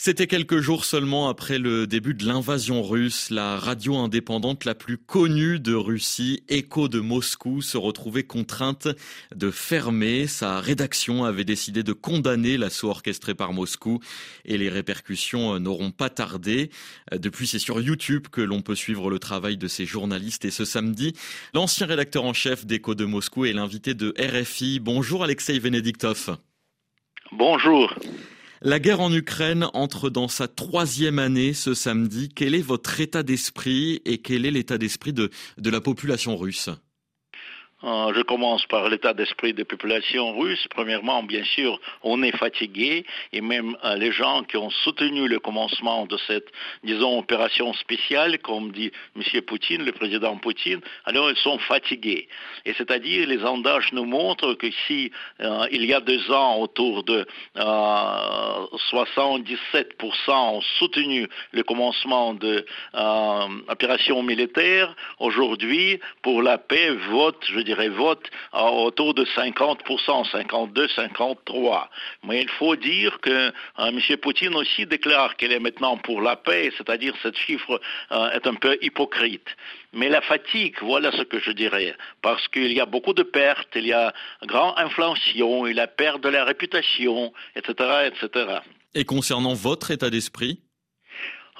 C'était quelques jours seulement après le début de l'invasion russe. La radio indépendante la plus connue de Russie, Echo de Moscou, se retrouvait contrainte de fermer. Sa rédaction avait décidé de condamner l'assaut orchestré par Moscou et les répercussions n'auront pas tardé. Depuis, c'est sur YouTube que l'on peut suivre le travail de ces journalistes et ce samedi, l'ancien rédacteur en chef d'Echo de Moscou est l'invité de RFI. Bonjour Alexei Venediktov. Bonjour. La guerre en Ukraine entre dans sa troisième année ce samedi. Quel est votre état d'esprit et quel est l'état d'esprit de, la population russe? Je commence par l'état d'esprit des populations russes. Premièrement, bien sûr, on est fatigué et même euh, les gens qui ont soutenu le commencement de cette, disons, opération spéciale, comme dit M. Poutine, le président Poutine, alors ils sont fatigués. Et c'est-à-dire, les sondages nous montrent que si euh, il y a deux ans, autour de 77% ont soutenu le commencement de l'opération militaire, aujourd'hui, pour la paix, vote, je dirais, vote autour de 50%, 52, 53. Mais il faut dire que euh, M. Poutine aussi déclare qu'il est maintenant pour la paix, c'est-à-dire ce chiffre euh, est un peu hypocrite. Mais la fatigue, voilà ce que je dirais, parce qu'il y a beaucoup de pertes, il y a grande inflation, il y a perte de la réputation, etc., etc. Et concernant votre état d'esprit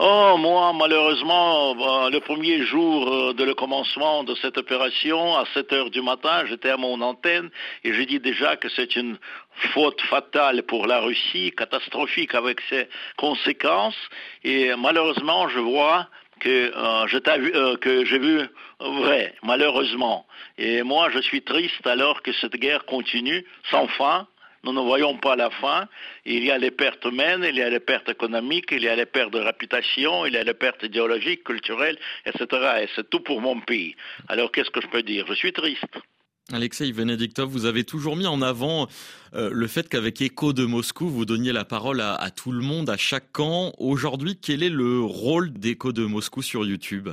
Oh, moi, malheureusement, euh, le premier jour euh, de le commencement de cette opération, à 7 heures du matin, j'étais à mon antenne et j'ai dit déjà que c'est une faute fatale pour la Russie, catastrophique avec ses conséquences. Et malheureusement, je vois que euh, que j'ai vu vrai, malheureusement. Et moi, je suis triste alors que cette guerre continue sans fin nous ne voyons pas la fin. Il y a les pertes humaines, il y a les pertes économiques, il y a les pertes de réputation, il y a les pertes idéologiques, culturelles, etc. Et c'est tout pour mon pays. Alors qu'est-ce que je peux dire? Je suis triste. Alexei Venediktov, vous avez toujours mis en avant euh, le fait qu'avec Echo de Moscou, vous donniez la parole à, tout le monde, à chaque camp. Aujourd'hui, quel est le rôle d'Echo de Moscou sur YouTube?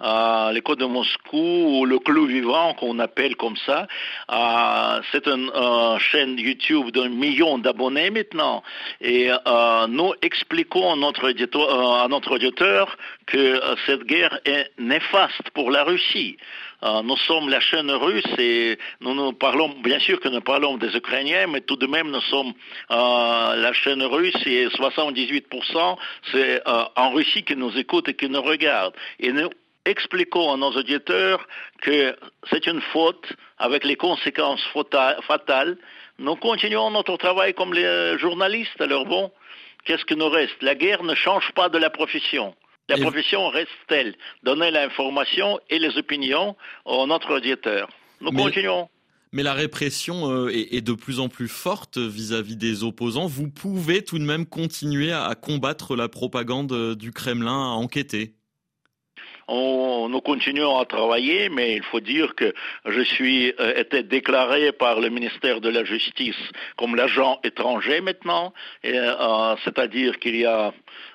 Euh, L'Echo de Moscou, ou le Clou Vivant, qu'on appelle comme ça, euh, c'est une chaîne YouTube d'un million d'abonnés maintenant. Et euh, nous expliquons à notre, à notre auditeur que cette guerre est néfaste pour la Russie. Nous sommes la chaîne russe et nous, nous parlons, bien sûr que nous parlons des Ukrainiens, mais tout de même, nous sommes euh, la chaîne russe et 78%, c'est euh, en Russie qui nous écoute et qui nous regarde. Et nous expliquons à nos auditeurs que c'est une faute avec les conséquences fatales. Nous continuons notre travail comme les journalistes. Alors bon, qu'est-ce qui nous reste? La guerre ne change pas de la profession. La profession reste telle, donner l'information et les opinions à notre auditeur. Nous continuons. Mais la répression euh, est, de plus en plus forte vis-à-vis des opposants. Vous pouvez tout de même continuer à combattre la propagande euh, du Kremlin, à enquêter nous continuons à travailler, mais il faut dire que je suis euh, été déclaré par le ministère de la Justice comme l'agent étranger maintenant, c'est-à-dire qu'il y a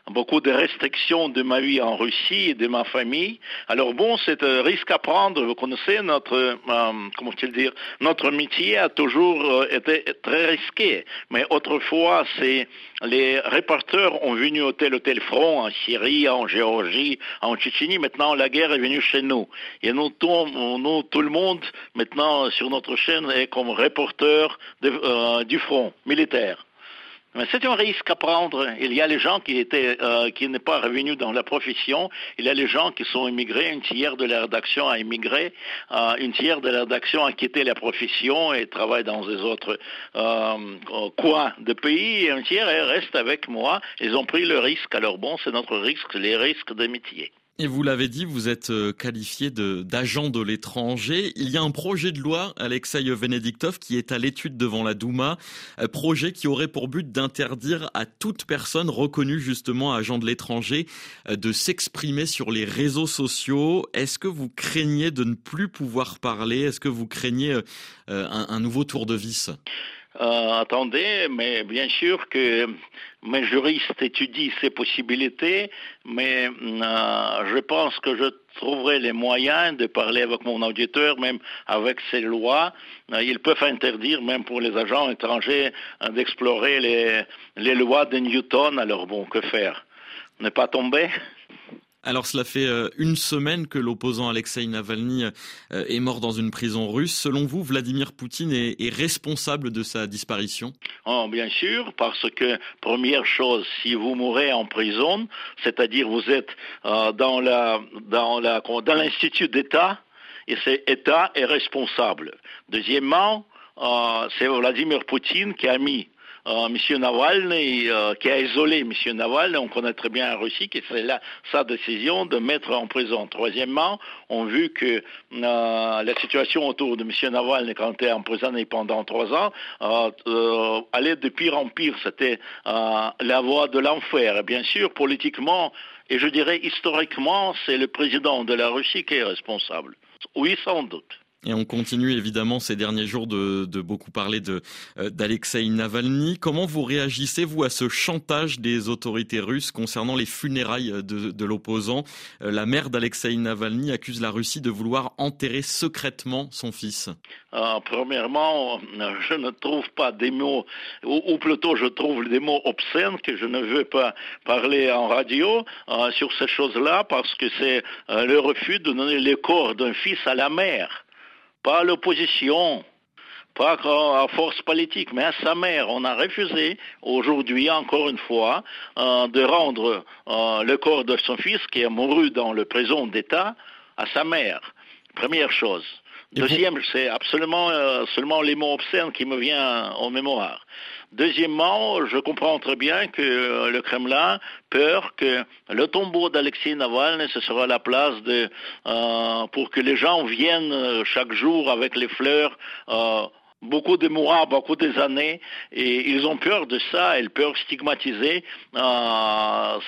beaucoup de restrictions de ma vie en Russie et de ma famille. Alors bon, c'est un risque à prendre. Vous connaissez notre, euh, comment dire, notre métier a toujours euh, été très risqué. Mais autrefois, c'est les reporters ont venu au tel ou tel front en Syrie, en Géorgie, en Tchétchénie. Maintenant, la guerre est venue chez nous. Et nous, nous tout le monde, maintenant, sur notre chaîne, est comme reporter euh, du front militaire. Mais c'est un risque à prendre. Il y a les gens qui étaient, euh, n'est pas revenus dans la profession. Il y a les gens qui sont immigrés. Un tiers de la rédaction a immigré. Euh, une tiers de la rédaction a quitté la profession et travaille dans des autres euh, coins de pays. Et un tiers reste avec moi. Ils ont pris le risque. Alors bon, c'est notre risque, les risques de métier. Et vous l'avez dit, vous êtes euh, qualifié d'agent de, l'étranger. Il y a un projet de loi, Alexei Venediktov, qui est à l'étude devant la Douma. Projet qui aurait pour but d'interdire à toute personne reconnue justement agent de l'étranger euh, de s'exprimer sur les réseaux sociaux. Est-ce que vous craignez de ne plus pouvoir parler? Est-ce que vous craignez euh, un, un nouveau tour de vis? Attendez, mais bien sûr que mes juristes étudient ces possibilités, mais je pense que je trouverai les moyens de parler avec mon auditeur, même avec ces lois. Ils peuvent interdire, même pour les agents étrangers, d'explorer les, les lois de Newton. Alors bon, que faire? Ne pas tomber? Alors cela fait euh, une semaine que l'opposant Alexei Navalny euh, est mort dans une prison russe. Selon vous, Vladimir Poutine est, responsable de sa disparition? Oh, Bien sûr, parce que première chose, si vous mourrez en prison, c'est-à-dire vous êtes euh, dans la dans la dans l'institut d'État et cet État est responsable. Deuxièmement, c'est Vladimir Poutine qui a mis euh, M. Navalny, euh, qui a isolé M. Navalny, on connaît très bien en Russie, que c'est là sa décision de mettre en prison. Troisièmement, on a vu que euh, la situation autour de M. Navalny, quand il était emprisonné pendant trois ans, allait de pire en pire. C'était la voie de l'enfer. Bien sûr, politiquement, et je dirais historiquement, c'est le président de la Russie qui est responsable. Oui, sans doute. Et on continue évidemment ces derniers jours de, beaucoup parler de euh, d'Alexei Navalny. Comment vous réagissez vous à ce chantage des autorités russes concernant les funérailles de, l'opposant? Euh, La mère d'Alexei Navalny accuse la Russie de vouloir enterrer secrètement son fils. Euh, premièrement, je ne trouve pas des mots, ou, plutôt je trouve des mots obscènes que je ne veux pas parler en radio sur ces choses-là parce que c'est le refus de donner le corps d'un fils à la mère pas l'opposition, pas à force politique, mais à sa mère. On a refusé aujourd'hui, encore une fois, euh, de rendre euh, le corps de son fils, qui est mouru dans le prison d'État, à sa mère. Première chose. Deuxième, c'est absolument euh, seulement les mots obscènes qui me viennent en mémoire. Deuxièmement, je comprends très bien que euh, le Kremlin peur que le tombeau d'Alexei Navalny, ce sera la place de, euh, pour que les gens viennent euh, chaque jour avec les fleurs. Beaucoup de mois, beaucoup des années, et ils ont peur de ça, ils peur stigmatiser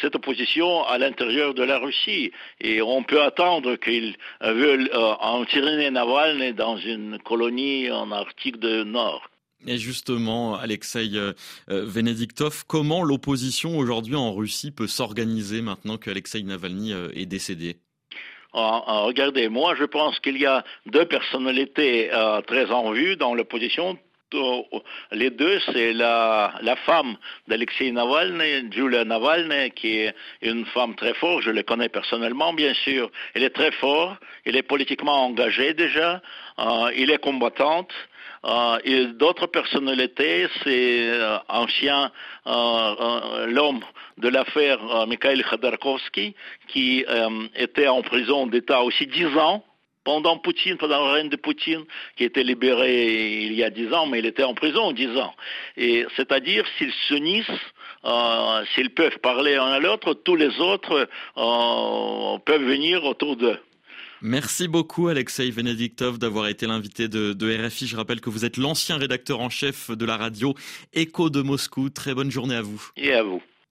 cette opposition à l'intérieur de la Russie. Et on peut attendre qu'ils veulent en tirer Navalny dans une colonie en Arctique du Nord. Et justement, Alexei euh, euh, Venediktov, comment l'opposition aujourd'hui en Russie peut s'organiser maintenant qu'Alexei Navalny euh, est décédé? Ah, ah, regardez, moi je pense qu'il y a deux personnalités très en vue dans l'opposition. Les deux, c'est la, la femme d'Alexei Navalny, Julia Navalny, qui est une femme très forte, je la connais personnellement bien sûr. Elle est très forte, elle est politiquement engagée déjà, elle est combattante, euh, et d'autres personnalités, c'est euh, ancien euh, l'homme de l'affaire Mikhail Khodorkovsky, qui était en prison d'État aussi dix ans pendant Poutine, pendant le règne de Poutine, qui était libéré il y a dix ans, mais il était en prison dix ans. Et c'est-à-dire, s'ils s'unissent, s'ils peuvent parler un à l'autre, tous les autres peuvent venir autour d'eux. Merci beaucoup Alexei Venediktov d'avoir été l'invité de, de, RFI. Je rappelle que vous êtes l'ancien rédacteur en chef de la radio Écho de Moscou. Très bonne journée à vous. Et à vous.